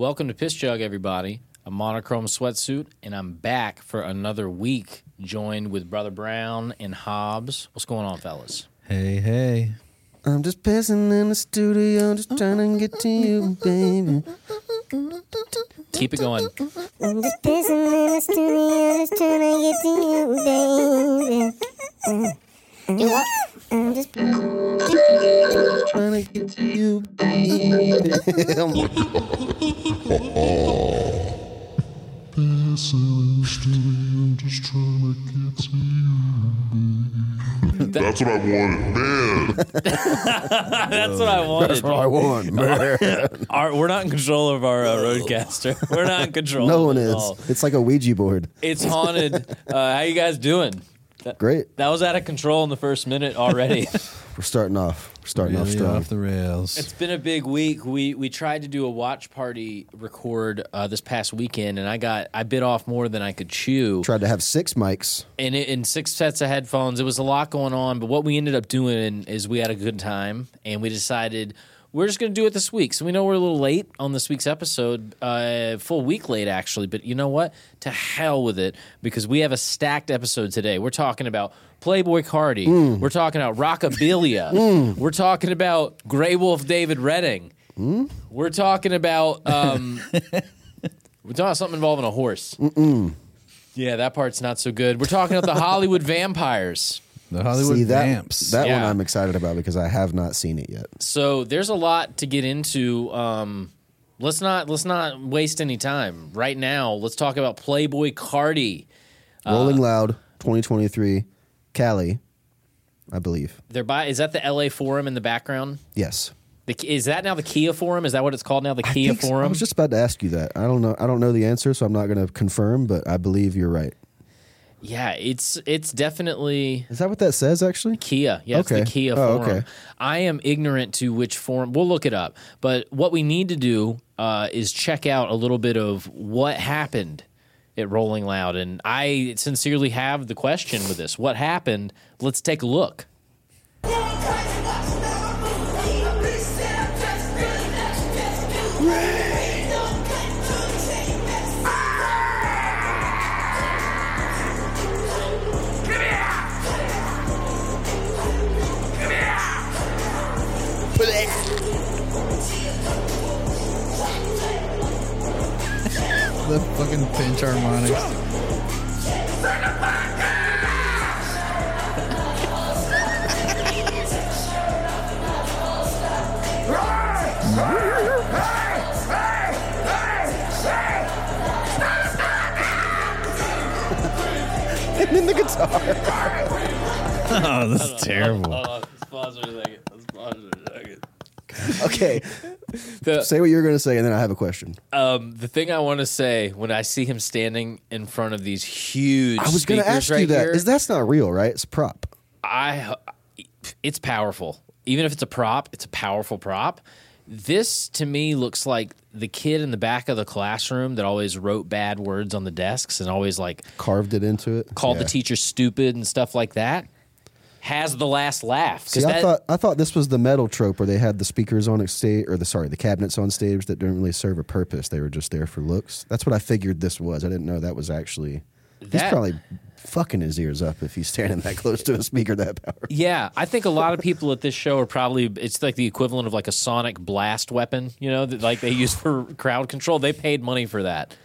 Welcome to Piss Jug, everybody. A monochrome sweatsuit, and I'm back for another week, joined with Brother Brown and Hobbs. What's going on, fellas? Hey, hey. I'm just pissing in the studio, just trying to get to you, baby. Keep it going. I'm just pissing in the studio, just trying to get to you, baby. Uh, uh. Do what? I'm just Trying to get to you, baby. I'm like, That's what I wanted, man. That's what I wanted. That's what I want, man. Our, we're not in control of our uh, roadcaster. We're not in control. No one it at is. all. It's like a Ouija board. It's haunted. Uh, how you guys doing? Great. That was out of control in the first minute already. We're starting off. We're starting off Really strong. off the rails. It's been a big week. We we tried to do a watch party record uh, this past weekend, and I got I bit off more than I could chew. Tried to have six mics. And it, in six sets of headphones, it was a lot going on. But what we ended up doing is we had a good time, and we decided we're just going to do it this week. So we know we're a little late on this week's episode, uh, full week late actually. But you know what? To hell with it, because we have a stacked episode today. We're talking about Playboi Carti. We're talking about Rockabilia. We're talking about Grey Wolf David Redding. We're talking about um, we're talking about something involving a horse. Yeah, that part's not so good. We're talking about the Hollywood vampires. The Hollywood See that Vamps. that one I'm excited about because I have not seen it yet. So there's a lot to get into. Um, let's not let's not waste any time. Right now, let's talk about Playboi Carti. Rolling Loud 2023, Cali, I believe. They're by is that the LA Forum in the background? Yes. The, is that now the Kia Forum? Is that what it's called now? The I Kia think so. I Forum. was just about to ask you that. I don't know. I don't know the answer, so I'm not going to confirm. But I believe you're right. Yeah, it's it's definitely Is that what that says? Actually, Kia. Yeah, it's the Kia Oh, Forum. okay. I am ignorant to which forum. We'll look it up. But what we need to do uh, is check out a little bit of what happened at Rolling Loud. And I sincerely have the question with this. What happened? Let's take a look. The fucking pinch harmonics. and then the guitar. Oh, this is terrible. let's pause for a second. Let's pause for a second. Okay, The, say what you're going to say, and then I have a question. um, the thing I want to say when I see him standing in front of these huge I was going to ask right you that. here, Is that's not real, right? It's a prop. I it's powerful. Even if it's a prop, it's a powerful prop. This to me looks like the kid in the back of the classroom that always wrote bad words on the desks and always like Carved it into it. called Yeah. the teacher stupid and stuff like that. Has the last laugh See, I thought I thought this was the metal trope where they had the speakers on stage, or the sorry, the cabinets on stage that didn't really serve a purpose. They were just there for looks. That's what I figured this was. I didn't know that was actually. he's probably fucking his ears up if he's standing that close to a speaker that powerful. yeah, I think a lot of people at this show are probably it's like the equivalent of like a sonic blast weapon, you know, that like they use for crowd control. They paid money for that.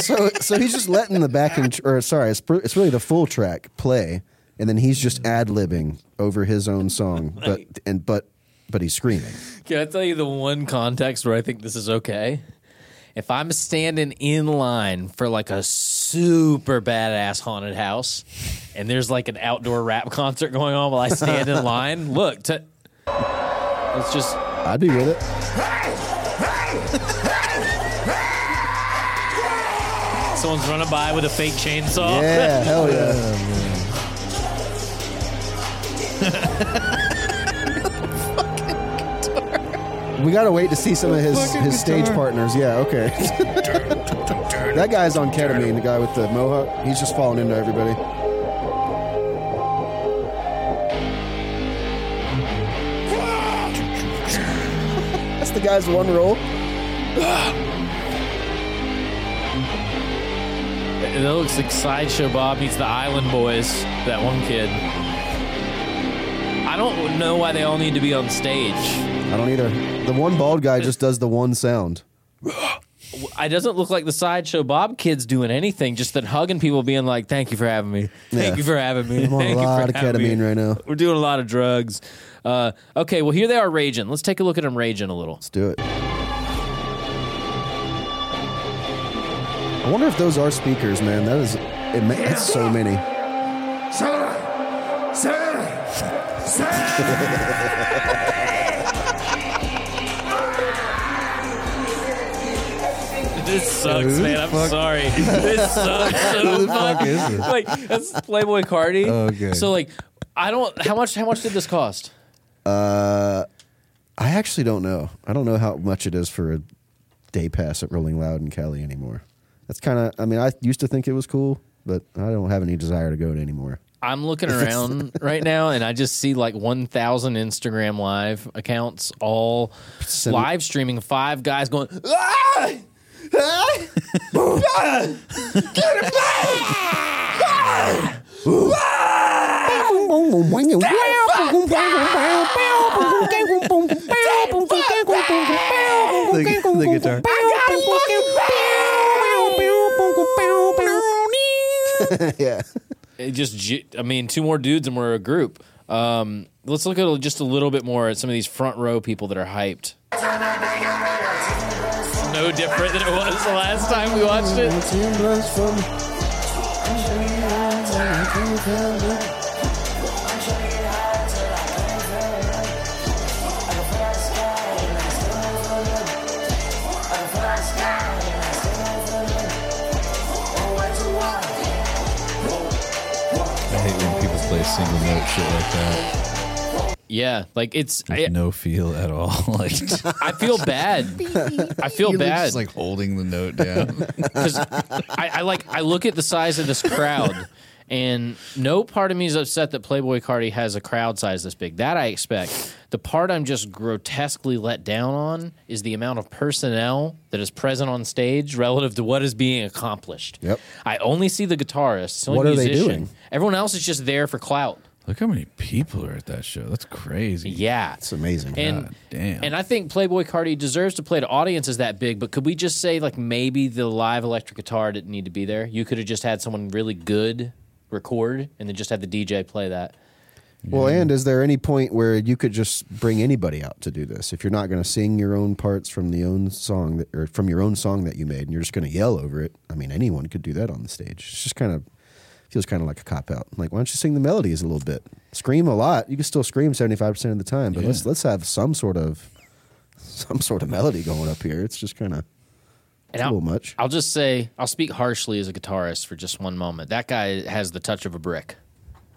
So so he's just letting the backing tr- or sorry, it's, pr- it's really the full track play, and then he's just ad libbing over his own song, but and but but he's screaming. Can I tell you the one context where I think this is okay? If I'm standing in line for like a super badass haunted house and there's like an outdoor rap concert going on while I stand in line, look, to, it's just I'd be with it. Someone's running by with a fake chainsaw. Yeah, hell yeah. We gotta wait to see some of his his stage partners. Yeah, okay. that guy's on ketamine. The guy with the mohawk. He's just falling into everybody. That's the guy's one roll. It looks like Sideshow Bob meets the Island Boys. That one kid. I don't know why they all need to be on stage. I don't either. The one bald guy just does the one sound. It doesn't look like the Sideshow Bob kid's doing anything. Just that hugging people, being like, "Thank you for having me. Thank Yeah. you for having me. I'm on a Thank you lot for of having me." ketamine right now. We're doing a lot of drugs. Uh, okay, well here they are raging. Let's take a look at them raging a little. Let's do it. I wonder if those are speakers, man. That is, it ma- that's so many. This sucks, Who the man. I'm fuck- sorry. This sucks so Who the much. fuck is this? Like that's Playboi Carti. Okay. So like, I don't. How much? How much did this cost? Uh, I actually don't know. I don't know how much it is for a day pass at Rolling Loud in Cali anymore. That's kind of. I mean, I used to think it was cool, but I don't have any desire to go to anymore. I'm looking around right now, and I just see like 1,000 Instagram live accounts all Send- live streaming. Five guys going. "Ah! Ah! Ah! The, the guitar. yeah. It just, I mean, two more dudes and we're a group. Um, let's look at just a little bit more at some of these front row people that are hyped. No different than it was the last time we watched it. Single note shit like that. Yeah, like it's. I, no feel at all. like I feel bad. I feel He bad. just like holding the note down. because I, I like I look at the size of this crowd, and no part of me is upset that Playboi Carti has a crowd size this big. That I expect. The part I'm just grotesquely let down on is the amount of personnel that is present on stage relative to what is being accomplished. Yep. I only see the guitarists. the only What are they musician. doing? Everyone else is just there for clout. Look how many people are at that show. That's crazy. Yeah, It's amazing. and God damn. and I think Playboi Carti deserves to play to audiences that big. But could we just say like maybe the live electric guitar didn't need to be there? You could have just had someone really good record and then just have the DJ play that. Well, and is there any point where you could just bring anybody out to do this? If you're not going to sing your own parts from the own song that, or from your own song that you made, and you're just going to yell over it, I mean, anyone could do that on the stage. It's just kind of feels kind of like a cop out. Like, why don't you sing the melodies a little bit? Scream a lot. You can still scream seventy five percent of the time, but let's let's have some sort of some sort of melody going up here. It's just kind of And a I'll, little much. I'll just say I'll speak harshly as a guitarist for just one moment. That guy has the touch of a brick.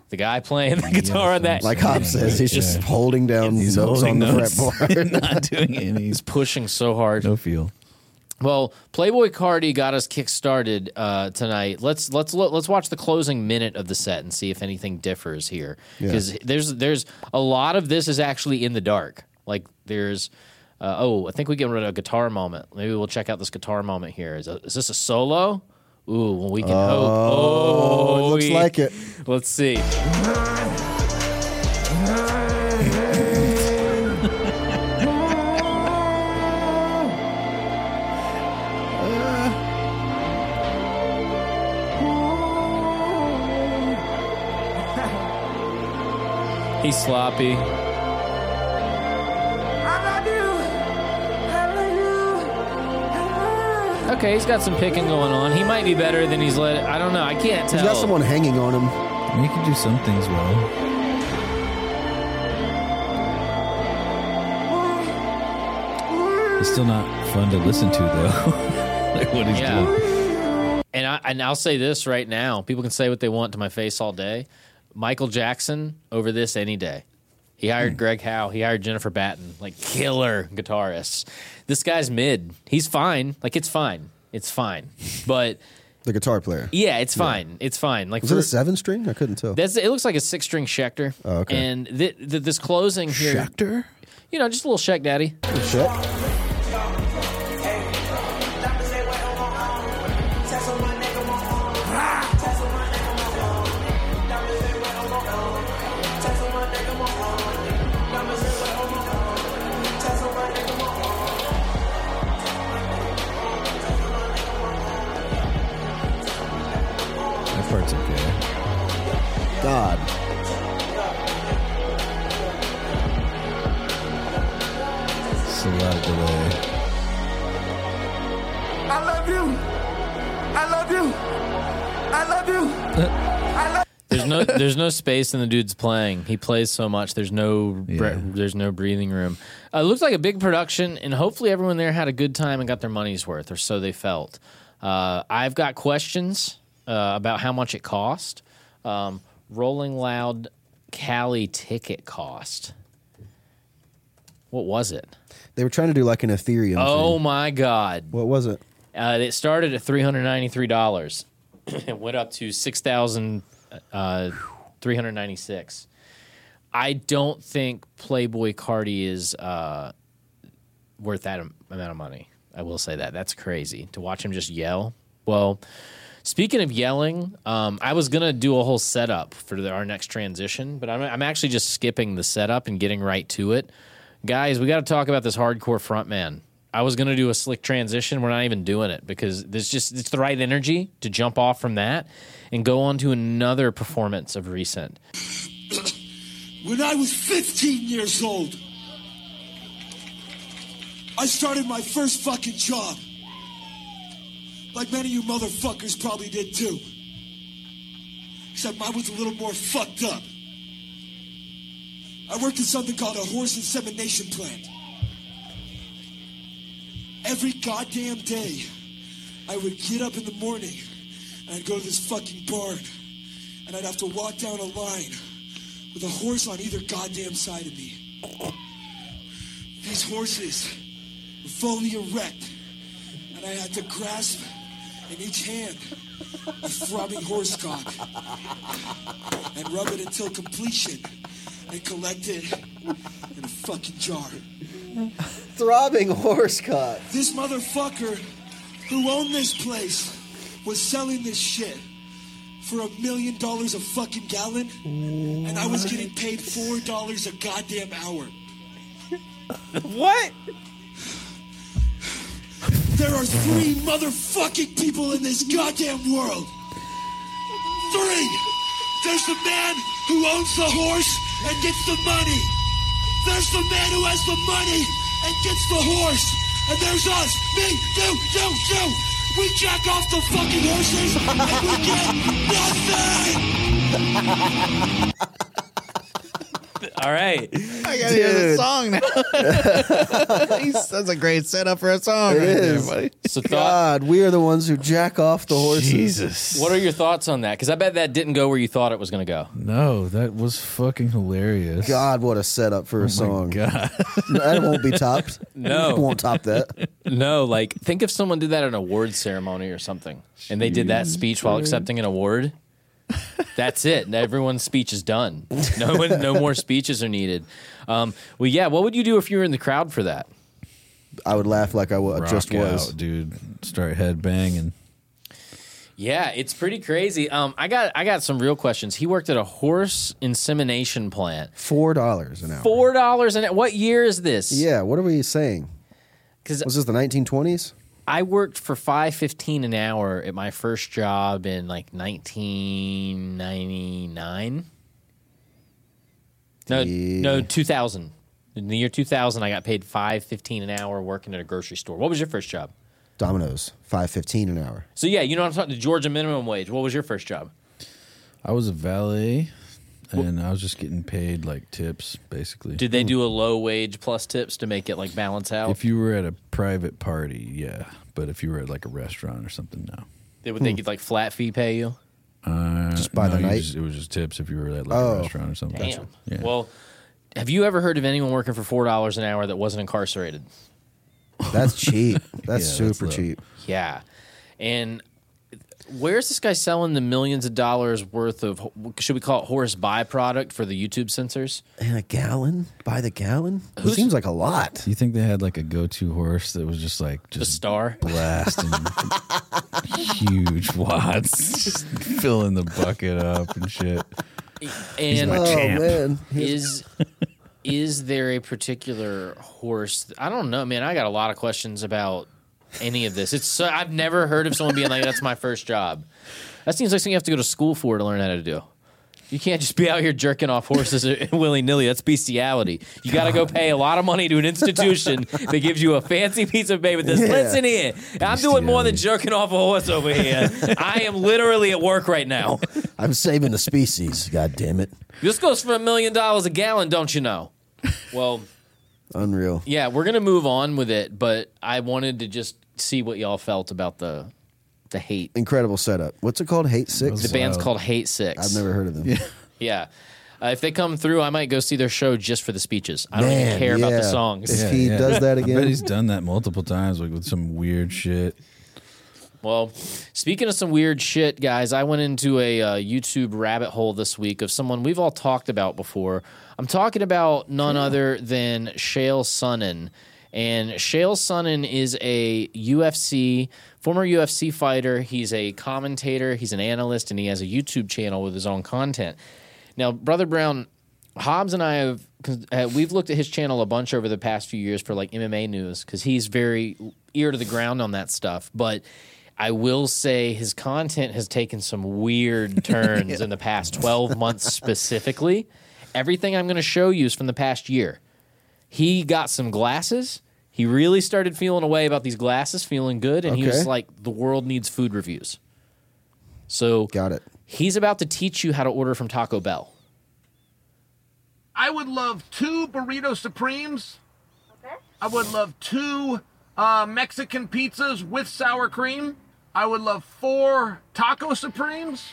The guy playing the guitar on that Like Hop says, he's just holding down He's notes holding on the notes. fretboard. not doing any. he's pushing so hard. No feel. Well, Playboi Carti got us kick started uh, tonight. Let's let's lo- let's watch the closing minute of the set and see if anything differs here. Because there's there's a lot of this is actually in the dark. Like there's uh, oh I think we get rid of a guitar moment. Maybe we'll check out this guitar moment here. Is, is this a solo? Ooh, well, we can hope. Oh, it looks we- like it. Let's see. He's sloppy. Okay, he's got some picking going on. He might be better than he's let. I don't know. I can't tell. He's got someone hanging on him. And you can do some things well. It's still not fun to listen to though. like what he's Yeah. doing. And I and I'll say this right now. People can say what they want to my face all day. Michael Jackson over this any day. He hired hmm. Greg Howe. He hired Jennifer Batten, like killer guitarists. This guy's mid. He's fine. Like it's fine. It's fine. But The guitar player. yeah, it's fine. It's fine. Like Was for, it a seven string? I couldn't tell. that's it looks like a six string Schecter. Oh, okay. And th- th- this closing here, Schecter? you know, just a little Sheck Daddy. Shit. You. There's no there's no space in the dude's playing. He plays so much. There's no bre- Yeah. there's no breathing room. Uh, it looks like a big production, and hopefully everyone there had a good time and got their money's worth, or so they felt. Uh, I've got questions uh, about how much it cost. Um, Rolling Loud Cali ticket cost. What was it? They were trying to do like an Ethereum. Oh thing. my God! What was it? Uh, it started at three hundred ninety three dollars. It went up to 6,396. uh. I don't think Playboi Carti is uh, worth that am- amount of money. I will say that that's crazy to watch him just yell. Well, speaking of yelling, um, I was gonna do a whole setup for the, our next transition, but I'm, I'm actually just skipping the setup and getting right to it. Guys, we got to talk about this hardcore frontman. I was gonna do a slick transition. We're not even doing it because there's just it's the right energy to jump off from that and go on to another performance of recent. When I was 15 years old, I started my first fucking job. Like many of you motherfuckers probably did too. Except mine was a little more fucked up. I worked in something called a horse insemination plant. Every goddamn day, I would get up in the morning and I'd go to this fucking barn and I'd have to walk down a line with a horse on either goddamn side of me. These horses were fully erect, and I had to grasp in each hand a throbbing horse cock and rub it until completion and collect it in a fucking jar. Throbbing horse cock. This motherfucker who owned this place was selling this shit for a million dollars a fucking gallon, and I was getting paid four dollars a goddamn hour. What? There are three motherfucking people in this goddamn world. Three! There's the man who owns the horse and gets the money. There's the man who has the money and gets the horse. And there's us, me, you, you, you. We jack off the fucking horses and we get nothing! All right. I gotta hear the song now. He's- That's a great setup for a song. It right there, is. buddy. So thought, God, we are the ones who jack off the horses. Jesus. what are your thoughts on that? Because I bet that didn't go where you thought it was going to go. No, that was fucking hilarious. God, what a setup for a Oh my song. God. That won't be topped. No. It won't top that. No, like think if someone did that at an award ceremony or something, and they did that speech while accepting an award. That's it. Everyone's speech is done. No one, no more speeches are needed. Um, well, yeah. What would you do if you were in the crowd for that? I would laugh like I wa- Rock just was. out, dude. Start headbanging. Yeah, it's pretty crazy. Um, I got I got some real questions. He worked at a horse insemination plant. Four dollars an hour. Four dollars an hour. What year is this? Yeah, what are we saying? because Was this the 1920s? I worked for five fifteen an hour at my first job in like nineteen ninety nine. No, Yeah. no, two thousand. In the year two thousand, I got paid five fifteen an hour working at a grocery store. What was your first job? Domino's, five fifteen an hour. So yeah, you know what I'm talking. The Georgia minimum wage. What was your first job? I was a valet, and I was just getting paid like tips, basically. Did they do a low wage plus tips to make it like balance out? if you were at a private party, yeah. But if you were at like a restaurant or something, no. they would they get like flat fee pay you? Uh, Just by no, the you night? just- it was just tips if you were at like Oh. a restaurant or something. Damn. Yeah. Well, have you ever heard of anyone working for four dollars an hour that wasn't incarcerated? That's cheap. That's Yeah, that's super low. cheap. Yeah, and where's this guy selling the millions of dollars worth of should we call it horse byproduct for the YouTube censors? And a gallon by the gallon. It seems like a lot. You think they had like a go-to horse that was just like The just star. blasting huge watts, just filling the bucket up and shit? And my Oh champ. man, is is there a particular horse? I don't know, man. I got a lot of questions about any of this. It's so, I've never heard of someone being like, "That's my first job." That seems like something you have to go to school for to learn how to do. You can't just be out here jerking off horses willy nilly. That's bestiality. You got to go pay a lot of money to an institution that gives you a fancy piece of paper that says, Yeah. "Listen here, I'm doing more than jerking off a horse over here. I am literally at work right now. I'm saving the species. God damn it, This goes for a million dollars a gallon, don't you know?" Well. Unreal. Yeah, we're gonna move on with it, but I wanted to just see what y'all felt about the the hate. Incredible setup. What's it called? Hate Six. The band's Wow. called Hate Six. I've never heard of them. Yeah, uh, if they come through, I might go see their show just for the speeches. I don't even Man, care about the songs. If he does that I again- bet he's done that multiple times, like with some weird shit. Well, speaking of some weird shit, guys, I went into a uh, YouTube rabbit hole this week of someone we've all talked about before. I'm talking about none other than Chael Sonnen. And Chael Sonnen is a UFC, former UFC fighter. He's a commentator, he's an analyst, and he has a YouTube channel with his own content. Now, Brother Brown, Hobbs and I have uh, we've looked at his channel a bunch over the past few years for like MMA news because he's very ear to the ground on that stuff. But I will say his content has taken some weird turns in the past twelve months specifically. Everything I'm going to show you is from the past year. He got some glasses. He really started feeling a way about these glasses, feeling good, and he was like, "The world needs food reviews." So Got it. he's about to teach you how to order from Taco Bell. I would love two burrito supremes. Okay. I would love two uh, Mexican pizzas with sour cream. I would love four taco supremes.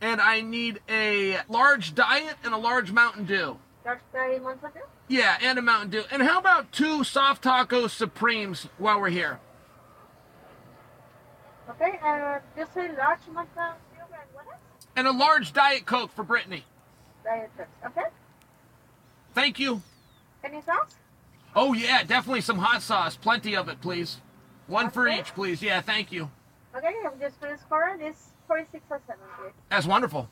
And I need a large diet and a large Mountain Dew. Dark Sky Mountain Dew? Yeah, and a Mountain Dew. And how about two soft taco supremes while we're here? Okay, uh, just a large Mountain Dew and what else? And a large Diet Coke for Brittany. Diet Coke. Okay. Thank you. Any sauce? Oh, yeah, definitely some hot sauce. Plenty of it, please. One for each, please. Yeah, thank you. Okay, I'm just gonna score this 46 or 7, please. That's wonderful.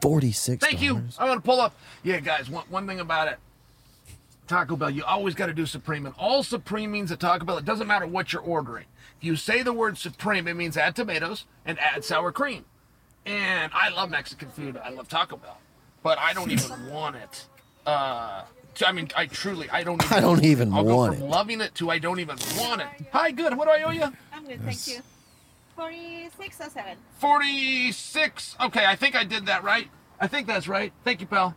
Forty-six. Thank you. I want to pull up. Yeah, guys, one, one thing about it. Taco Bell, you always got to do Supreme. And all Supreme means at Taco Bell, it doesn't matter what you're ordering. If you say the word Supreme, it means add tomatoes and add sour cream. And I love Mexican food. I love Taco Bell. But I don't even want it. Uh, I mean, I truly, I don't even I don't even I'll go from it. loving it to I don't even want it. Hi, good. What do I owe you? I'm thank you. 46 or 7? 46. Okay, I think I did that right. I think that's right. Thank you, pal.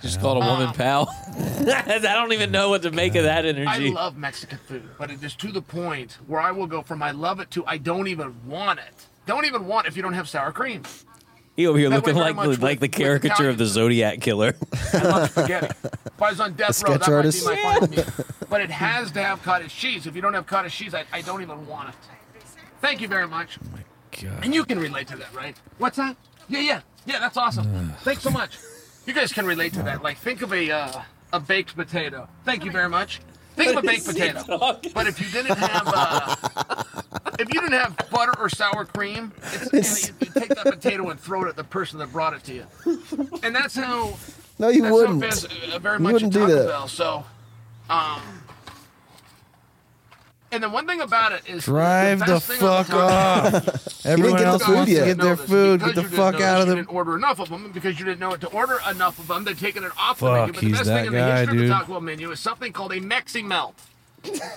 Just called a uh, woman pal. I don't even know what to make of that energy. I energy. love Mexican food, but it is to the point where I will go from I love it to I don't even want it. Don't even want if you don't have sour cream. He over here That looking like the, with- like the with caracature of the Zodiac killer. I love spaghetti. If I was on death row, sketch that artist? might be my final meal. But it has to have cottage cheese. If you don't have cottage cheese, I, I don't even want it. Thank you very much. Oh my God. And you can relate to that, right? What's that? Yeah, yeah, yeah. That's awesome. Thanks so much. You guys can relate to that. Like, think of a uh, a baked potato. Thank you very much. Think of a baked potato. But if you didn't have uh, if you didn't have butter or sour cream, it's, you, you take that potato and throw it at the person that brought it to you. And that's how No, you that's wouldn't. how it feels, uh, very You much wouldn't at do that. Bell. So, um, and the one thing about it is Drive the best thing on fuck Taco off. Everyone get the else food wants to get their food. Get the fuck out this, of You the. didn't order enough of them because you didn't know what to order enough of them. They're taking it off the Fuck, menu. But the best thing in the history dude. of the Taco Bell menu is something called a Mexi Melt.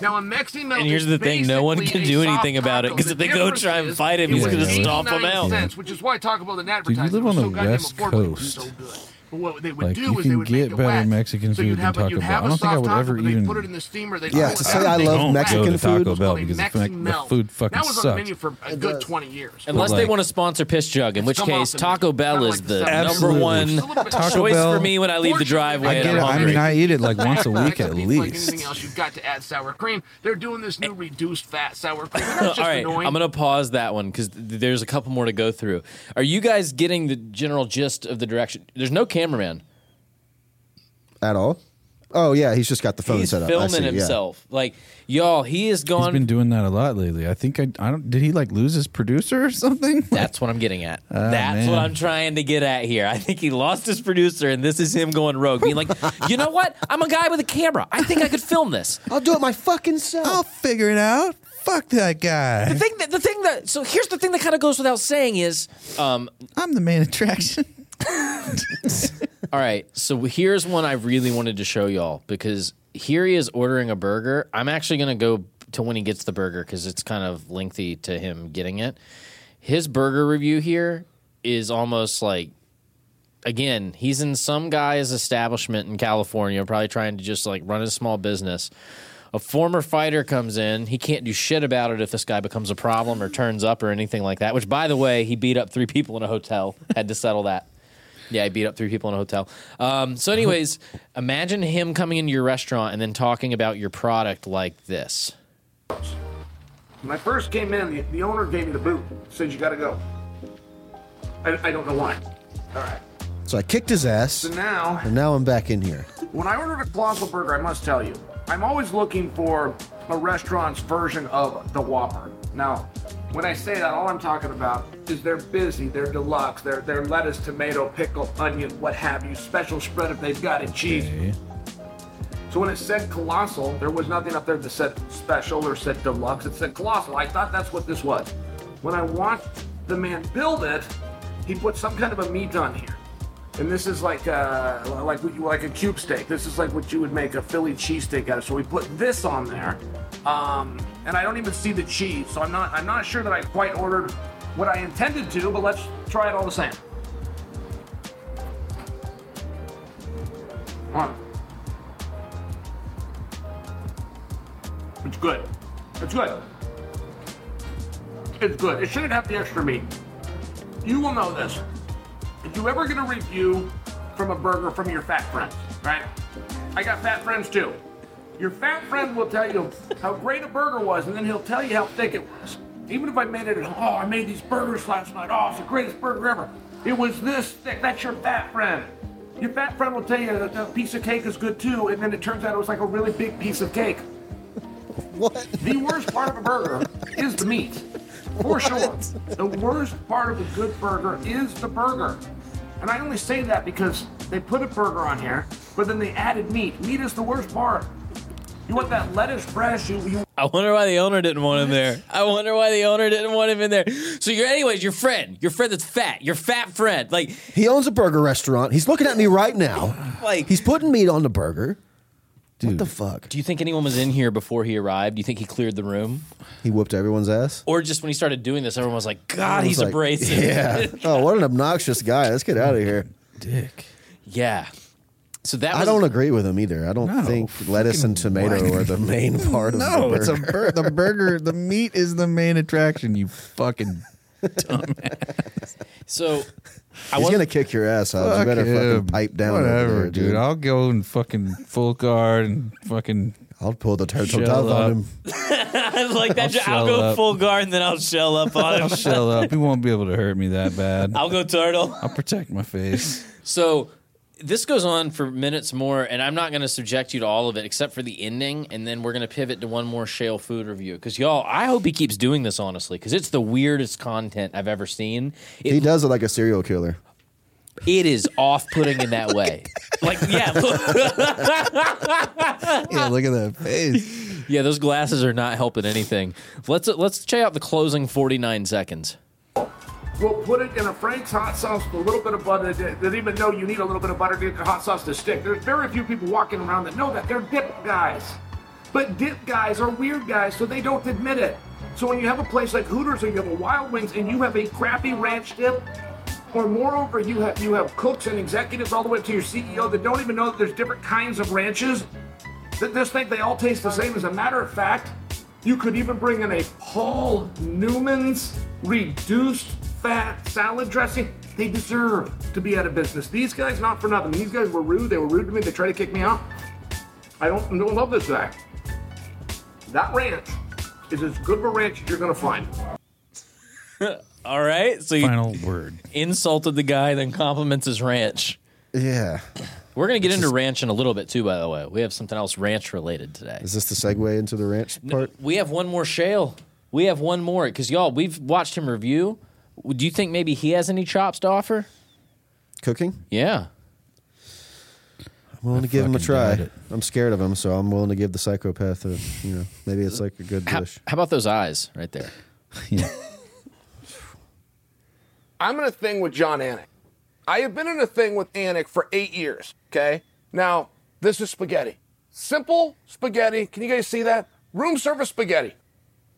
Now a Mexi Melt. And here's is the thing, no one can do anything about it, because if they go try and fight him, he's gonna 89 stomp him out. cents, which is why Taco Bell didn't Dude, advertise. you live on the goddamn West affordable. It was Coast. so good. But what they would Like, do you is they can would get make it better wet. Mexican so food than Taco Bell. I don't think I would taco, ever but even put it in the steamer. They'd Yeah, to it say I love Mexican back. go to Taco food. Bell Called because the, Mexican the food fucking that was sucks. on the menu for a good 20 years. Unless they want to sponsor Piss Jug, in which case Taco Bell kinda is the the number one Just a little bit- Taco choice Bell- for me when I leave the driveway I get it. I mean, I eat it like once a week at pizza, Like least. anything else, you've got to add sour cream. They're doing this new reduced fat sour cream. and That's just All right. I'm gonna pause that one because there's a couple more to go through. Are you guys getting the general gist of the direction? There's no cameraman. At all? Oh yeah, he's just got the phone He's set up. I filming see, yeah. himself. Like y'all, he is gone. He's been doing that a lot lately. I think I, I don't. Did he like lose his producer or something? That's what I'm getting at. Ah, That's man. what I'm trying to get at here. I think he lost his producer, and this is him going rogue, being like, you know what? I'm a guy with a camera. I think I could film this. I'll do it my fucking self. I'll figure it out. Fuck that guy. The thing that the thing that so here's the thing that kind of goes without saying is, um, I'm the main attraction. all right. So here's one I really wanted to show y'all because here he is ordering a burger. I'm actually gonna go to when he gets the burger because it's kind of lengthy to him getting it. His burger review here is almost like again, he's in some guy's establishment in California, probably trying to just like run a small business. A former fighter comes in. He can't do shit about it if this guy becomes a problem or turns up or anything like that. Which, by the way, he beat up three people in a hotel. Had to settle that. Yeah, I beat up three people in a hotel. Um, so, anyways, imagine him coming into your restaurant and then talking about your product like this. When I first came in, the, the owner gave me the boot. Said you got to go. I, I don't know why. All right. So I kicked his ass, So now, and now I'm back in here. when I ordered a colossal burger, I must tell you, I'm always looking for a restaurant's version of the Whopper. Now, when I say that, all I'm talking about is they're busy, they're deluxe, they're, they're lettuce, tomato, pickle, onion, what have you, special spread if they've got it, cheese. So when it said colossal, there was nothing up there that said special or said deluxe. It said colossal. I thought that's what this was. When I watched the man build it, he put some kind of a meat on here. And this is like uh, like what you- like a cube steak. This is like what you would make a Philly cheesesteak out of. So we put this on there, um, and I don't even see the cheese. So I'm not I'm not sure that I quite ordered what I intended to. But let's try it all the same. On. It's good. It's good. It's good. It shouldn't have the extra meat. You will know this. If you ever get a review from a burger from your fat friends, right? I got fat friends too. Your fat friend will tell you how great a burger was, and then he'll tell you how thick it was. Even if I made it at home, oh, I made these burgers last night. Oh, it's the greatest burger ever. It was this thick. That's your fat friend. Your fat friend will tell you that the piece of cake is good too, and then it turns out it was like a really big piece of cake. What? The worst part of a burger is the meat. For sure. The worst part of a good burger is the burger. And I only say that because they put a burger on here, but then they added meat. Meat is the worst part. You want that lettuce fresh, you, you I wonder why the owner didn't want him there. I wonder why the owner didn't want him in there. So you're, anyways, your friend, your friend that's fat, your fat friend, like, He owns a burger restaurant. He's looking at me right now. like. He's putting meat on the burger. What the fuck? do you think anyone was in here before he arrived? Do you think he cleared the room, He whooped everyone's ass. or just when he started doing this, everyone was like, "God, was he's like, abrasive." Yeah. Oh, what an obnoxious guy. Let's get out of here. Dick. yeah. So that was, I don't agree with him either. I don't No, think lettuce and tomato why? are the main part of No, the it's a burger. bur- the burger. The meat is the main attraction. You fucking. Dumbass. So I He's was gonna kick your ass out. You better him. fucking pipe down. over Whatever, there, dude. I'll go and fucking full guard and fucking. I'll pull the turtle Shell towel up. on him. like that. I'll I'll, shell go up. full guard and then I'll shell up on him. I'll shell up. He won't be able to hurt me that bad. I'll go turtle. I'll protect my face. So this goes on for minutes more, and I'm not going to subject you to all of it except for the ending, and then we're going to pivot to one more Chael food review. Because y'all, I hope he keeps doing this honestly, because it's the weirdest content I've ever seen. It, He does it like a serial killer. it is off-putting in that way. Like, yeah, look- Yeah, look at that face. yeah, those glasses are not helping anything. Let's let's check out the closing 49 seconds. Will put it in a Frank's hot sauce with a little bit of butter. Didn't even know you need a little bit of butter to get the hot sauce to stick. There's very few people walking around that know that. They're dip guys. But dip guys are weird guys, so they don't admit it. So when you have a place like Hooters or you have a Wild Wings and you have a crappy ranch dip, or moreover, you have you have cooks and executives all the way up to your CEO that don't even know that there's different kinds of ranches. That just think they all taste the same. As a matter of fact, you could even bring in a Paul Newman's reduced fat salad dressing. They deserve to be out of business. These guys, not for nothing. These guys were rude. They were rude to me. They tried to kick me out. I don't, don't love this guy. That ranch is as good of a ranch as you're gonna find. All right. So you Final word. insulted the guy, then compliments his ranch. Yeah. We're gonna get into ranch in a little bit too. By the way, we have something else ranch related today. Is this the segue into the ranch part? We have one more Chael. We have one more because y'all we've watched him review. Do you think maybe he has any chops to offer? Cooking? Yeah. I'm willing to give him a try. I'm scared of him, so I'm willing to give the psychopath a, you know, maybe it's like a good How, dish. how about those eyes right there? Yeah. I'm in a thing with Jon Anik. I have been in a thing with Anik for eight years. Okay. Now, this is spaghetti. Simple spaghetti. Can you guys see that? Room service spaghetti.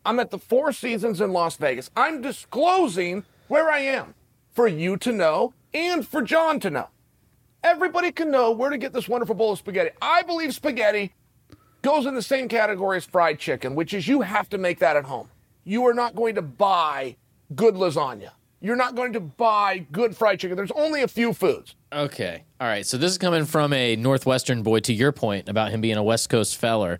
I'm at the Four Seasons in Las Vegas. I'm disclosing where I am for you to know and for Jon to know. Everybody can know where to get this wonderful bowl of spaghetti. I believe spaghetti goes in the same category as fried chicken, which is you have to make that at home. You are not going to buy good lasagna. You're not going to buy good fried chicken. There's only a few foods. Okay. All right. So this is coming from a Northwestern boy. To your point about him being a West Coast feller,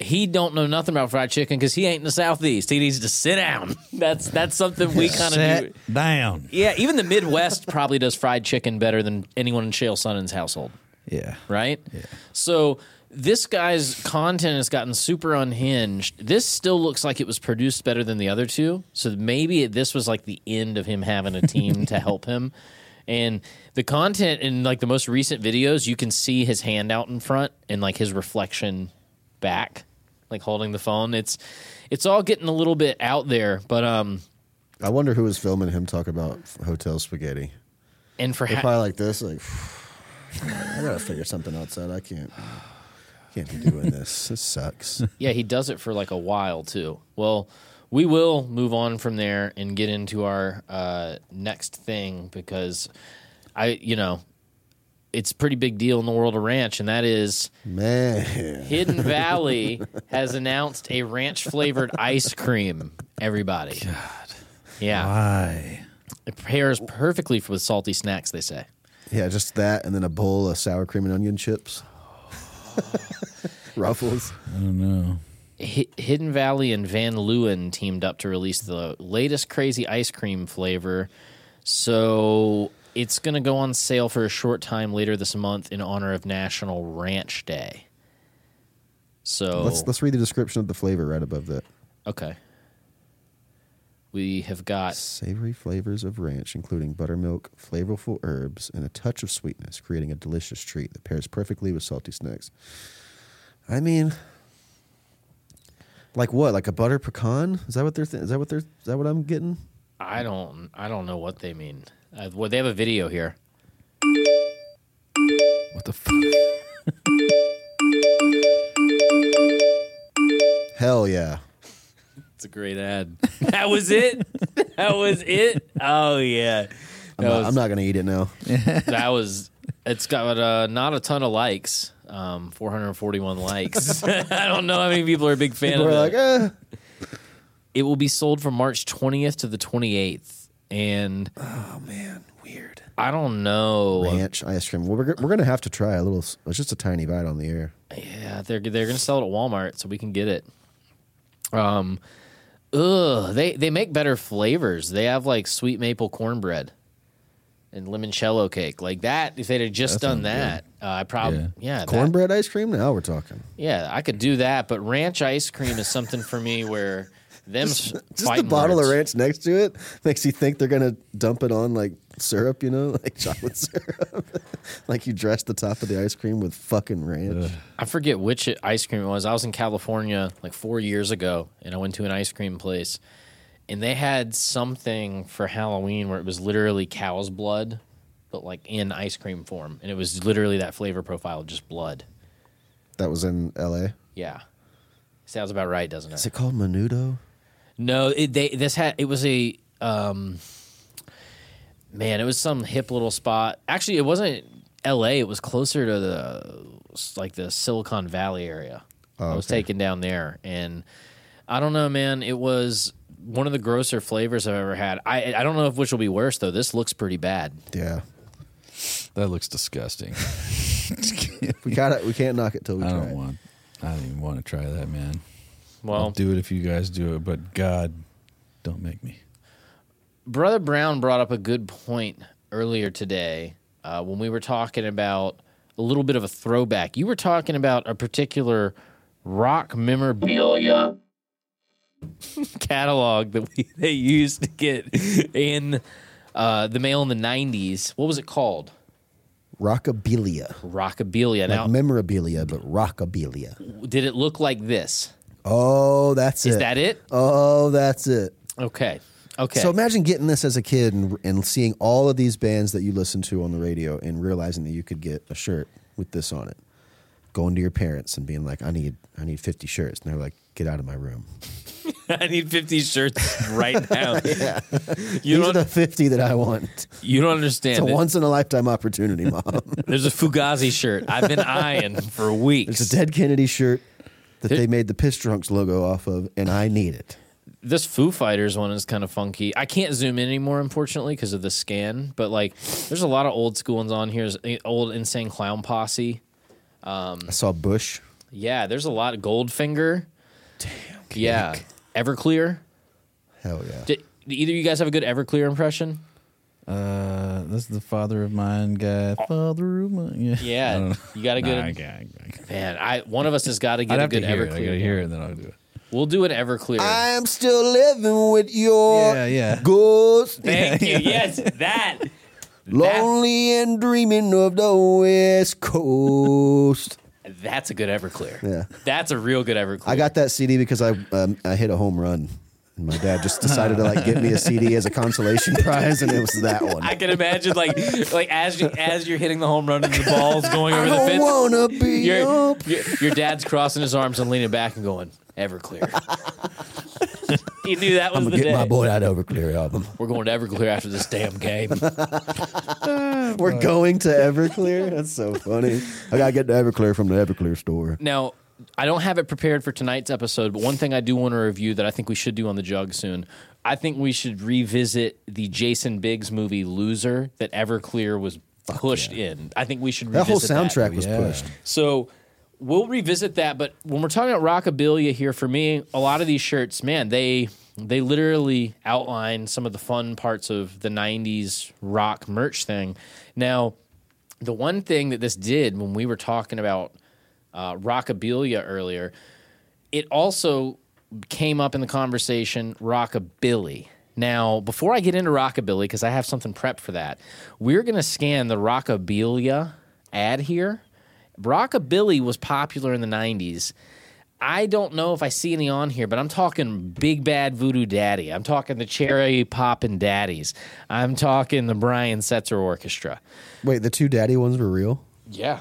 he don't know nothing about fried chicken because he ain't in the Southeast. He needs to sit down. That's that's something we kind of do. Sit down. Yeah. Even the Midwest probably does fried chicken better than anyone in Chael Sonnen's household. Yeah. right? Yeah. So this guy's content has gotten super unhinged. This still looks like it was produced better than the other two. So maybe this was like the end of him having a team to help him. And the content in like the most recent videos, you can see his hand out in front and like his reflection back, like holding the phone. It's it's all getting a little bit out there, but um I wonder who was filming him talk about hotel spaghetti. and for ha- probably like this, like I gotta figure something else out. I can't can't be doing this. This sucks. Yeah, he does it for like a while too. Well, we will move on from there and get into our uh, next thing because I, you know, it's a pretty big deal in the world of ranch, and that is Man. Hidden Valley has announced a ranch flavored ice cream. Everybody, God, yeah, Why? it pairs perfectly with salty snacks. They say. Yeah, just that and then a bowl of sour cream and onion chips. Ruffles. I don't know. Hi- Hidden Valley and Van Leeuwen teamed up to release the latest crazy ice cream flavor. So it's going to go on sale for a short time later this month in honor of National Ranch Day. So Let's let's read the description of the flavor right above that. okay, we have got Savory flavors of ranch, including buttermilk, flavorful herbs, and a touch of sweetness, creating a delicious treat that pairs perfectly with salty snacks. I mean, like what? Like a butter pecan? Is that what they're? Th- is that what they're? Is that what I'm getting? I don't I don't know what they mean. Uh, well, they have a video here. What the fuck? Hell yeah! It's a great ad. that was it. That was it. Oh yeah. I'm, not, was- I'm not gonna eat it now. that was it's got uh, not a ton of likes um 441 likes i don't know how many people are a big fan People of it like, eh. it will be sold from march 20th to the 28th and oh man, weird. i don't know Ranch ice cream. Well, we're, we're gonna have to try a little. It's just a tiny bite on the air. yeah they're they're gonna sell it at walmart so we can get it um ugh they they make better flavors they have like sweet maple cornbread and limoncello cake like that if they'd have just That done that uh, i probably Yeah. yeah, that- Cornbread ice cream. Now we're talking. Yeah, I could do that, but ranch ice cream is something for me where them Just the bottle words. of ranch next to it makes you think they're gonna dump it on like syrup, you know, like chocolate syrup. like you dress the top of the ice cream with fucking ranch. I forget which ice cream it was. I was in California like four years ago, and I went to an ice cream place, and they had something for Halloween where it was literally cow's blood, but like in ice cream form, and it was literally that flavor profile, just blood. That was in L.A. Yeah, sounds about right, doesn't it? Is it? it called Menudo? No, it, they this had it was a um, man, it was some hip little spot. Actually, it wasn't L.A. It was closer to the like the Silicon Valley area. I was taken down there, and I don't know, man. It was one of the grosser flavors I've ever had. I I don't know if which will be worse though. This looks pretty bad. Yeah, That looks disgusting. we got it. We can't knock it till we I try. don't it. want. I don't even want to try that, man. I'll Well, do it if you guys do it, but God, don't make me. Brother Brown brought up a good point earlier today uh, when we were talking about a little bit of a throwback. You were talking about a particular rock memorabilia catalog that we, they used to get in uh, the mail in the 90s. What was it called? Rockabilia, Rockabilia. like Now, memorabilia, but rockabilia. did it look like this? Oh, that's Is it. that it? Oh, that's it. Okay. Okay. So imagine getting this as a kid and, and seeing all of these bands that you listen to on the radio and realizing that you could get a shirt with this on it. Going to your parents and being like, "I need, I need fifty shirts," and they're like, "Get out of my room." I need 50 shirts right now. You These are the fifty that I want. you don't understand. It's a once in a lifetime opportunity, mom. There's a Fugazi shirt I've been eyeing for weeks. There's a Dead Kennedy shirt that they made the Piss Drunks logo off of, and I need it. this Foo Fighters one is kind of funky. I can't zoom in anymore, unfortunately, because of the scan. But like, there's a lot of old school ones on here. There's old Insane Clown Posse. Um, I saw Bush. Yeah, there's a lot of Goldfinger. Damn. Yeah, Everclear. Hell yeah. Did, do either of you guys have a good Everclear impression? Uh, this is the father of mine guy. Father of mine. Yeah. Yeah, you got a good Nah, I can't- I can't. man. I one of us has got to get I'd a good to hear it. Everclear. I gotta hear it, and then I'll do it. We'll do an Everclear. I am still living with your Yeah, yeah. ghost. Thank you. Yes, that. Lonely and dreaming of the West Coast. That's a good Everclear. Yeah. That's a real good Everclear. I got that CD because I um, I hit a home run. And my dad just decided to like get me a CD as a consolation prize, and it was that one. I can imagine like like as you as you're hitting the home run and the ball's going over I the don't fence. wanna be Your, up. your, your dad's crossing his arms and leaning back and going, Everclear. he knew that was I'm the gonna get day. my boy that Everclear album. We're going to Everclear after this damn game. We're going to Everclear. That's so funny. I gotta get the Everclear from the Everclear store. Now, I don't have it prepared for tonight's episode, but one thing I do want to review that I think we should do on the jug soon. I think we should revisit the Jason Biggs movie Loser that Everclear was pushed in. I think we should That revisit whole soundtrack Oh, was yeah. pushed. So we'll revisit that. But when we're talking about rockabilia here, for me, a lot of these shirts, man, they they literally outline some of the fun parts of the '90s rock merch thing. Now, the one thing that this did when we were talking about uh, rockabilia earlier, it also came up in the conversation rockabilly. Now, before I get into rockabilly, because I have something prepped for that, we're going to scan the rockabilia ad here. Rockabilly was popular in the 90s. I don't know if I see any on here, but I'm talking Big Bad Voodoo Daddy. I'm talking the Cherry Poppin' Daddies. I'm talking the Brian Setzer Orchestra. Wait, the two daddy ones were real? Yeah.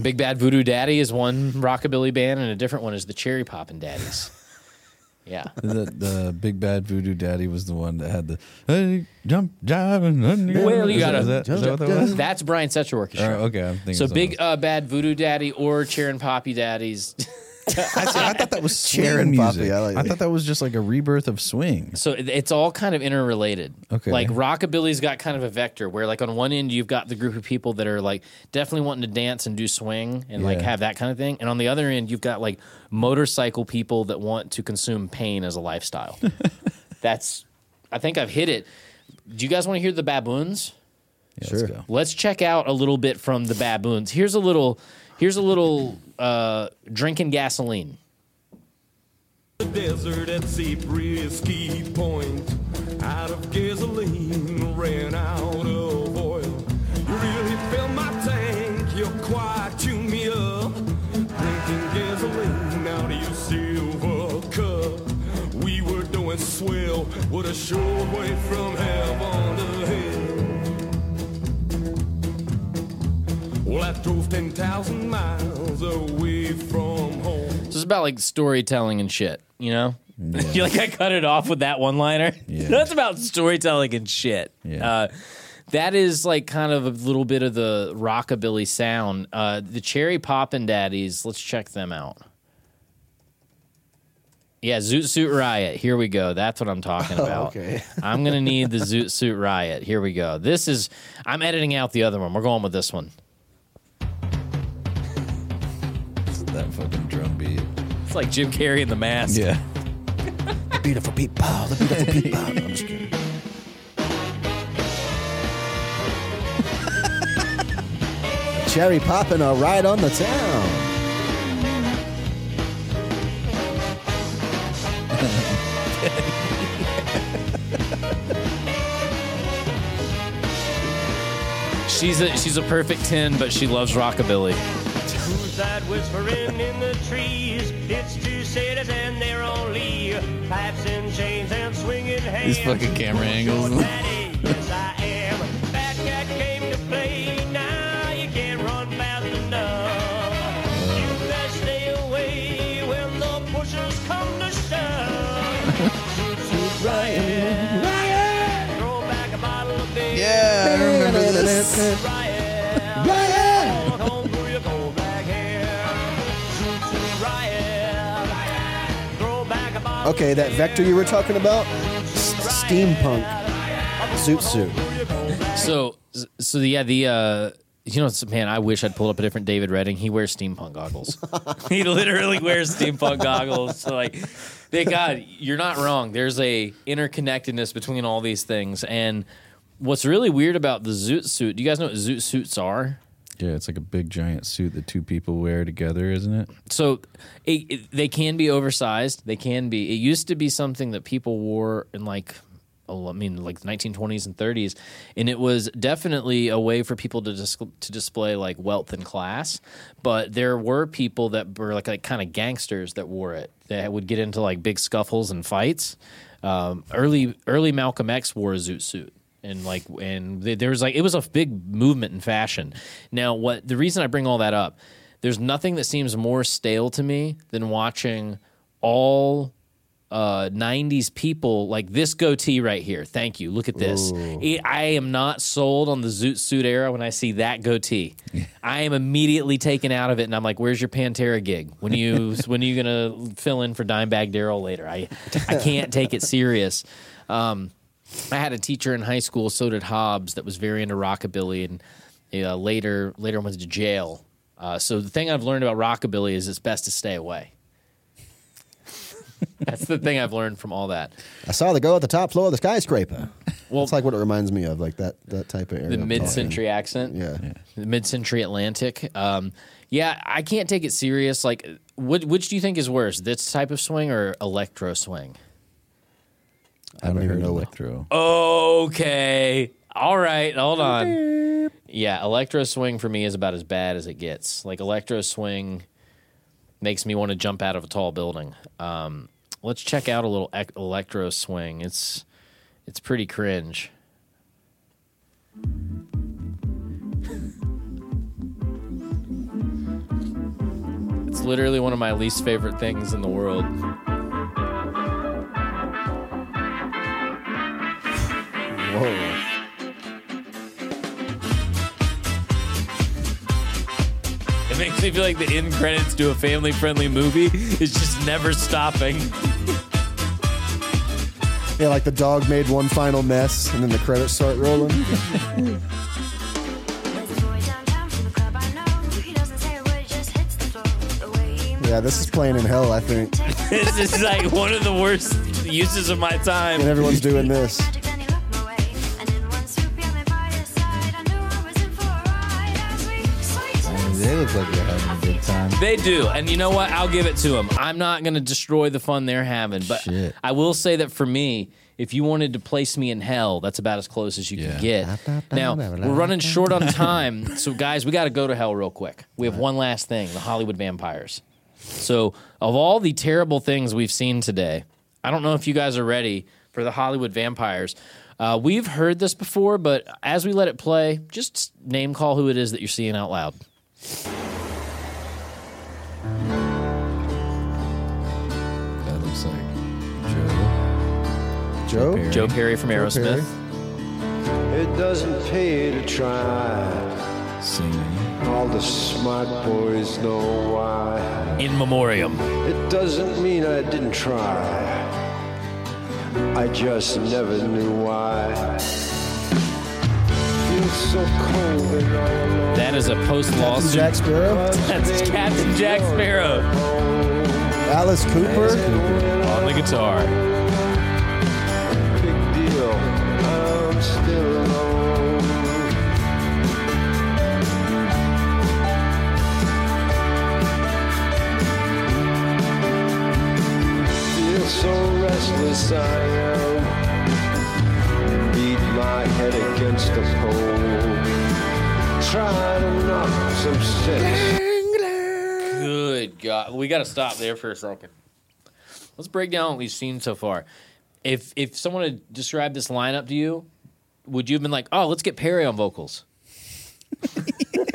Big Bad Voodoo Daddy is one rockabilly band, and a different one is the Cherry Poppin' Daddies. Yeah. the, the big bad voodoo daddy was the one that had the hey, jump jive and underground." Well, you Is that- gotta- is that, is that that? That's Brian Setzer Orchestra. Oh, okay, I'm thinking So Big uh, Bad Voodoo Daddy or Chair and Poppy Daddies. I, see, I thought that was swing Chair and music. Poppy, I like I that. thought that was just like a rebirth of swing. So it- it's all kind of interrelated. Okay. Like rockabilly's got kind of a vector where, like, on one end you've got the group of people that are like definitely wanting to dance and do swing and like Yeah. have that kind of thing, and on the other end you've got like motorcycle people that want to consume pain as a lifestyle. That's, I think I've hit it. Do you guys want to hear the baboons? Yeah, Sure. Let's go. Let's check out a little bit from the baboons. Here's a little. Here's a little uh, drinking gasoline. desert at Point. Out of gasoline, ran out of oil. You really fill my tank, you quite me up. Drinking gasoline out of your silver cup. We were doing swell, what a short way from heaven to hell. Well, I drove 10,000 miles away from home. So it's about like storytelling and shit, you know? you like I cut it off with that one liner. Yeah. That's about storytelling and shit. Yeah. Uh, that is like kind of a little bit of the rockabilly sound. Uh, the Cherry Poppin' Daddies. Let's check them out. Yeah, Zoot Suit Riot. Here we go. That's what I'm talking about. okay. I'm gonna need the Zoot Suit Riot. Here we go. This is. I'm editing out the other one. We're going with this one. That fucking drum beat. It's like Jim Carrey in the mask. Yeah. The beautiful people. The beautiful people. I'm just kidding. Cherry popping a ride on the town. She's a she's a perfect ten, but she loves rockabilly. That whispering in the trees? It's two cities and they're only pipes and chains and swinging hands. These fucking camera angles. Daddy, yes I am. That cat came to play. Now you can't run fast enough. You best stay away when the pushers come to shove. Ryan. Ryan. Throw back a bottle of beer. Yeah, I remember this. Okay, that vector you were talking about, S- steampunk, zoot suit. So so yeah, the uh you know, man, I wish I'd pulled up a different David Redding. He wears steampunk goggles. he literally wears steampunk goggles. So like, thank God, you're not wrong. There's a interconnectedness between all these things. And what's really weird about the zoot suit? Do you guys know what zoot suits are? Yeah, it's like a big giant suit that two people wear together, isn't it? So it, it- they can be oversized. They can be. It used to be something that people wore in like, I mean, like the 1920s and 30s, and it was definitely a way for people to dis- to display like wealth and class. But there were people that were like like kind of gangsters that wore it. That would get into like big scuffles and fights. Um, early early Malcolm X wore a zoot suit and like and there was like it was a big movement in fashion. Now, what the reason I bring all that up, there's nothing that seems more stale to me than watching all uh 90s people like this goatee right here. Thank you. Look at this. It- I am not sold on the zoot suit era when I see that goatee. I am immediately taken out of it and I'm like, "Where's your Pantera gig? When are you when are you going to fill in for Dimebag Darrell later?" I I can't take it serious. Um I had a teacher in high school, so did Hobbs, that was very into rockabilly, and uh, later later went to jail. Uh, so the thing I've learned about rockabilly is it's best to stay away. That's the thing I've learned from all that. I saw the go at the top floor of the skyscraper. Well, It's like what it reminds me of, like that that type of area. the mid-century accent. talking. Yeah. the mid-century Atlantic. Um, yeah, I can't take it serious. Like, which, which do you think is worse, this type of swing or electro swing? I don't even know what. electro. Okay. All right. Hold on. Yeah, electro swing for me is about as bad as it gets. Like electro swing makes me want to jump out of a tall building. Um, let's check out a little ec- electro swing. It's it's pretty cringe. It's literally one of my least favorite things in the world. Whoa. It makes me feel like the end credits to a family friendly movie is just never stopping. Yeah, like the dog made one final mess, and then the credits start rolling. yeah, this is playing in hell, I think, this is like one of the worst uses of my time. and everyone's doing this. Look like they're having a good time. They do, and you know what? I'll give it to them. I'm not going to destroy the fun they're having, but Shit. I will say that for me, if you wanted to place me in hell, that's about as close as you can get. Now we're running short on time, so guys, we got to go to hell real quick. We have one last thing: the Hollywood vampires. So, of all the terrible things we've seen today, I don't know if you guys are ready for the Hollywood vampires. Uh, we've heard this before, but as we let it play, just name call who it is that you're seeing out loud. That looks like Joe? Perry. Joe Perry from Aerosmith. Perry. It doesn't pay to try. Singing. All the smart boys know why. In memoriam. It doesn't mean I didn't try. I just never knew why. That is a post Captain lawsuit. Jack Sparrow. That's Captain Jack Sparrow Alice Cooper. on the guitar. Big deal. I'm still alone. Feel so restless I am. Beat my head against the pole. Try to knock some sense. Good God, we got to stop there for a second. Let's break down what we've seen so far. If if someone had described this lineup to you, would you have been like, "Oh, let's get Perry on vocals"?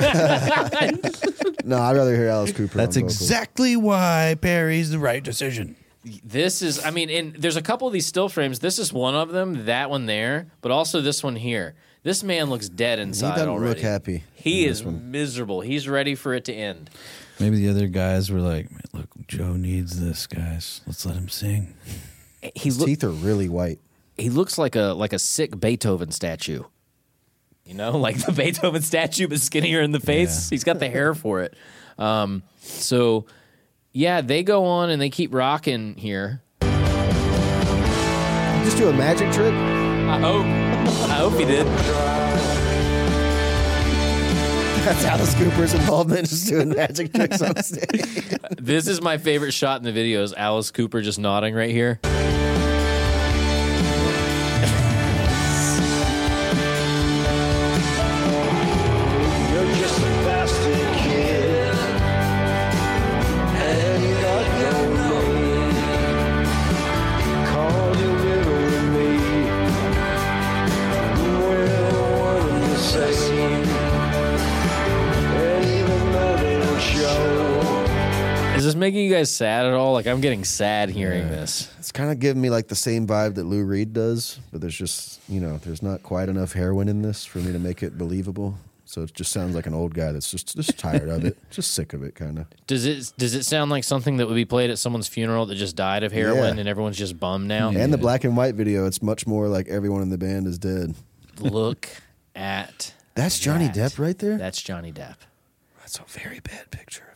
No, I'd rather hear Alice Cooper. That's on vocals. exactly why Perry's the right decision. This is, I mean, and there's a couple of these still frames. This is one of them. That one there, but also this one here. This man looks dead He inside doesn't already. look happy. He in is one. miserable. He's ready for it to end. Maybe the other guys were like, "Look, Joe needs this, guys. Let's let him sing." He His look, teeth are really white. he looks like a like a sick Beethoven statue. You know, like the Beethoven statue, but skinnier in the face. He's got the hair for it. Um, so, yeah, they go on and they keep rocking here. Just do a magic trick. I hope. I hope he did. That's Alice Cooper's involvement, just doing magic tricks on stage. This is my favorite shot in the video. Is Alice Cooper just nodding right here? Sad at all? Like I'm getting sad hearing this. It's kind of giving me like the same vibe that Lou Reed does, but there's just you know there's not quite enough heroin in this for me to make it believable. So it just sounds like an old guy that's just just tired of it, just sick of it, kind of. Does it does it sound like something that would be played at someone's funeral that just died of heroin Yeah. and everyone's just bummed now? And the black and white video, it's much more like everyone in the band is dead. Look at That's Johnny that. Depp right there. That's Johnny Depp. That's a very bad picture of him.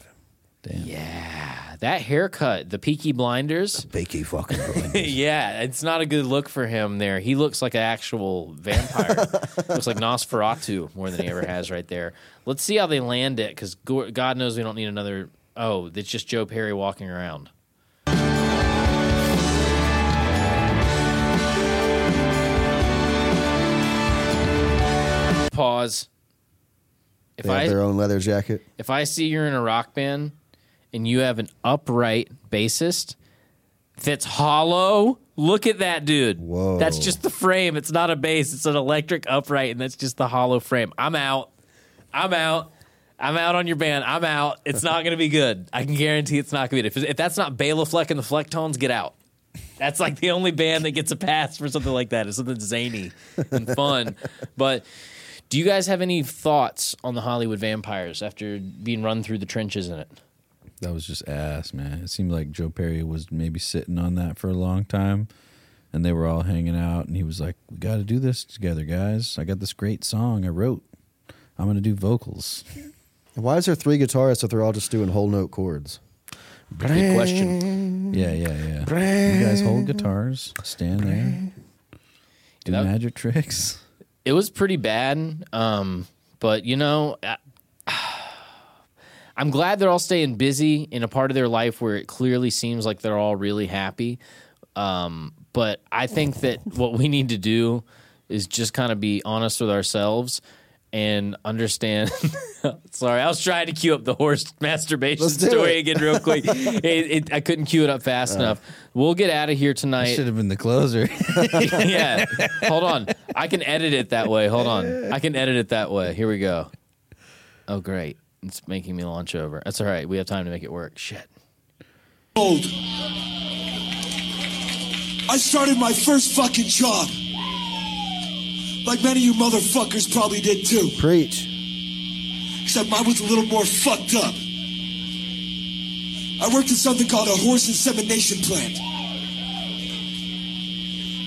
Damn. Yeah, that haircut, the Peaky Blinders. Bakey fucking. Blinders. yeah, it's not a good look for him there. He looks like an actual vampire. looks like Nosferatu more than he ever has right there. Let's see how they land it because God knows we don't need another. Oh, it's just Joe Perry walking around. Pause. If they have I their own leather jacket. if I see you're in a rock band and you have an upright bassist that's hollow, look at that dude. Whoa. That's just the frame. It's not a bass. It's an electric upright, and that's just the hollow frame. I'm out. I'm out. I'm out on your band. I'm out. It's not going to be good. I can guarantee it's not going to be good. If, if that's not Bela Fleck and the Flecktones, get out. That's like the only band that gets a pass for something like that. It's something zany and fun. But do you guys have any thoughts on the Hollywood Vampires after being run through the trenches in it? That was just ass, man. It seemed like Joe Perry was maybe sitting on that for a long time, and they were all hanging out, and he was like, "We got to do this together, guys. I got this great song I wrote. I'm gonna do vocals." Why is there three guitarists if they're all just doing whole note chords? Good question. Yeah, yeah, yeah. You guys hold guitars, stand there, do That- magic tricks. It was pretty bad, um, but you know, I, I'm glad they're all staying busy in a part of their life where it clearly seems like they're all really happy. Um, but I think that what we need to do is just kind of be honest with ourselves and understand. Sorry, I was trying to cue up the horse masturbation story it. again real quick. it, it, I couldn't cue it up fast enough. We'll get out of here tonight. Should have been the closer. yeah. Hold on. I can edit it that way. Hold on. I can edit it that way. Here we go. Oh, great. It's making me launch over. That's all right. We have time to make it work. Shit. Old. I started my first fucking job. Like many of you motherfuckers probably did too. Preach. Except mine was a little more fucked up. I worked at something called a horse insemination plant.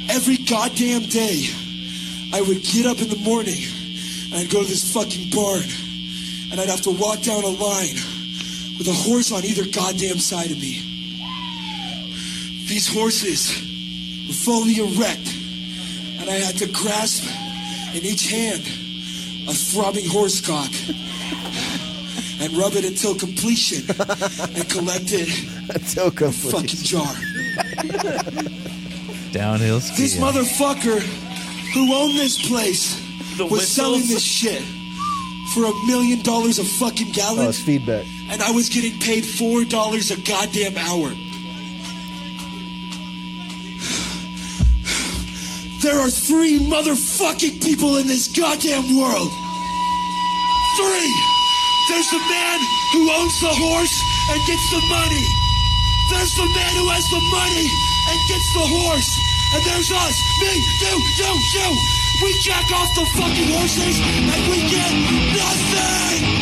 Every goddamn day, I would get up in the morning and I'd go to this fucking barn and I'd have to walk down a line with a horse on either goddamn side of me. These horses were fully erect and I had to grasp in each hand a throbbing horse cock and rub it until completion and collect it Until in a fucking jar. Downhill This motherfucker who owned this place The was selling this shit for a million dollars a fucking gallon, Oh, feedback. and I was getting paid four dollars a goddamn hour. There are three motherfucking people in this goddamn world. Three. There's the man who owns the horse and gets the money. There's the man who has the money and gets the horse. And there's us, me, you, you, you. We jack off the fucking horses and we get nothing.